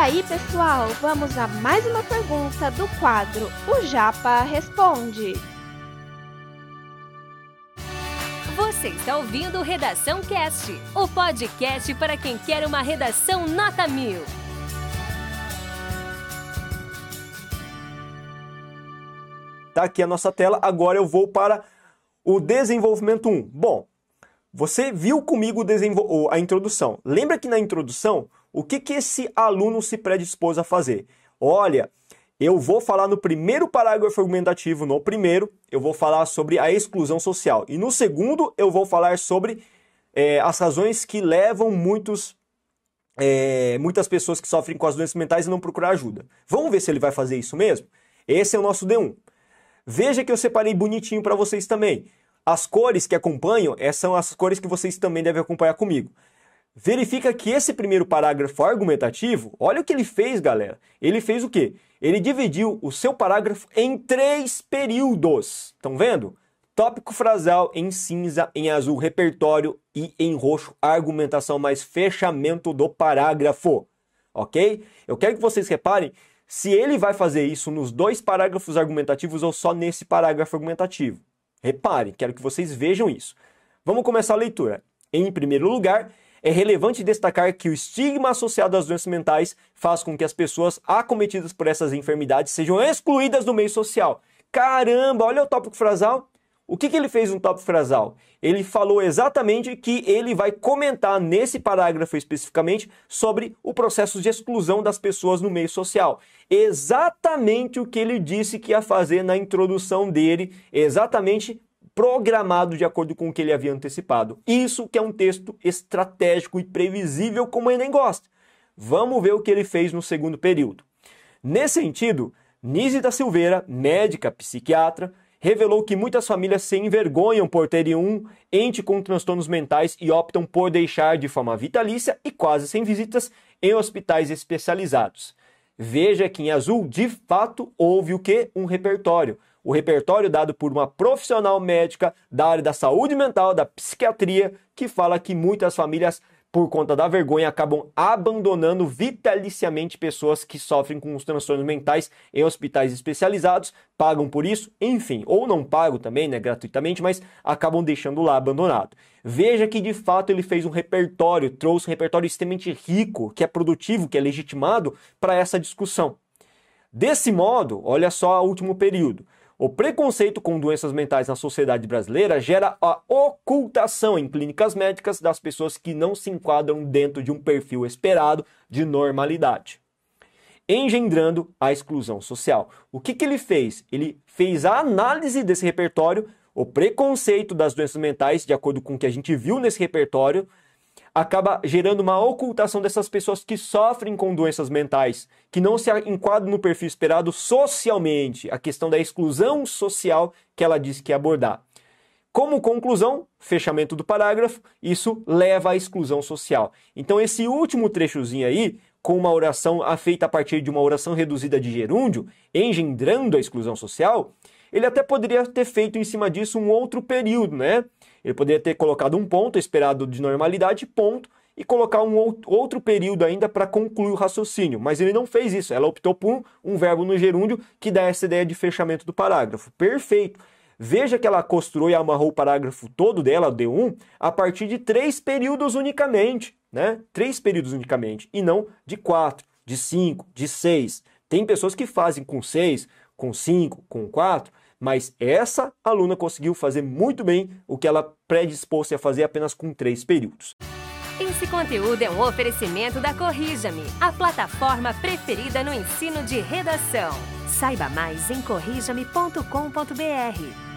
aí, pessoal, vamos a mais uma pergunta do quadro O Japa Responde. Você está ouvindo Redação Cast, o podcast para quem quer uma redação nota mil. Tá aqui a nossa tela, agora eu vou para o desenvolvimento 1. Bom, você viu comigo a introdução. Lembra que na introdução, o que, que esse aluno se predispôs a fazer? Olha, eu vou falar no primeiro parágrafo argumentativo, no primeiro, eu vou falar sobre a exclusão social. E no segundo, eu vou falar sobre é, as razões que levam muitos, é, muitas pessoas que sofrem com as doenças mentais a não procurar ajuda. Vamos ver se ele vai fazer isso mesmo? Esse é o nosso D1. Veja que eu separei bonitinho para vocês também. As cores que acompanham são as cores que vocês também devem acompanhar comigo. Verifica que esse primeiro parágrafo argumentativo, olha o que ele fez, galera. Ele fez o quê? Ele dividiu o seu parágrafo em três períodos. Estão vendo? Tópico frasal em cinza, em azul, repertório e em roxo, argumentação mais fechamento do parágrafo. Ok? Eu quero que vocês reparem se ele vai fazer isso nos dois parágrafos argumentativos ou só nesse parágrafo argumentativo. Reparem, quero que vocês vejam isso. Vamos começar a leitura. Em primeiro lugar, é relevante destacar que o estigma associado às doenças mentais faz com que as pessoas acometidas por essas enfermidades sejam excluídas do meio social. Caramba, olha o tópico frasal. O que, que ele fez no tópico frasal? Ele falou exatamente que ele vai comentar nesse parágrafo especificamente sobre o processo de exclusão das pessoas no meio social. Exatamente o que ele disse que ia fazer na introdução dele, exatamente programado de acordo com o que ele havia antecipado. Isso que é um texto estratégico e previsível como ele nem gosta. Vamos ver o que ele fez no segundo período. Nesse sentido, Nise da Silveira, médica psiquiatra, revelou que muitas famílias se envergonham por terem um ente com transtornos mentais e optam por deixar de forma vitalícia e quase sem visitas em hospitais especializados. Veja que em azul, de fato, houve o que? Um repertório. O repertório dado por uma profissional médica da área da saúde mental, da psiquiatria, que fala que muitas famílias por conta da vergonha, acabam abandonando vitaliciamente pessoas que sofrem com os transtornos mentais em hospitais especializados, pagam por isso, enfim, ou não pagam também, né, gratuitamente, mas acabam deixando lá abandonado. Veja que de fato ele fez um repertório, trouxe um repertório extremamente rico, que é produtivo, que é legitimado para essa discussão. Desse modo, olha só o último período. O preconceito com doenças mentais na sociedade brasileira gera a ocultação em clínicas médicas das pessoas que não se enquadram dentro de um perfil esperado de normalidade, engendrando a exclusão social. O que, que ele fez? Ele fez a análise desse repertório, o preconceito das doenças mentais, de acordo com o que a gente viu nesse repertório, acaba gerando uma ocultação dessas pessoas que sofrem com doenças mentais, que não se enquadram no perfil esperado socialmente, a questão da exclusão social que ela disse que abordar. Como conclusão, fechamento do parágrafo, isso leva à exclusão social. Então, esse último trechozinho aí, com uma oração feita a partir de uma oração reduzida de gerúndio, engendrando a exclusão social, ele até poderia ter feito em cima disso um outro período, né? Ele poderia ter colocado um ponto esperado de normalidade, ponto, e colocar um outro período ainda para concluir o raciocínio. Mas ele não fez isso. Ela optou por um verbo no gerúndio que dá essa ideia de fechamento do parágrafo. Perfeito. Veja que ela costurou e amarrou o parágrafo todo dela, o D1, a partir de três períodos unicamente, né? Três períodos unicamente, e não de quatro, de cinco, de seis. Tem pessoas que fazem com seis, com cinco, com quatro, mas essa aluna conseguiu fazer muito bem o que ela predispôs a fazer apenas com três períodos. Esse conteúdo é um oferecimento da Corrija-me, a plataforma preferida no ensino de redação. Saiba mais em corrijame.com.br.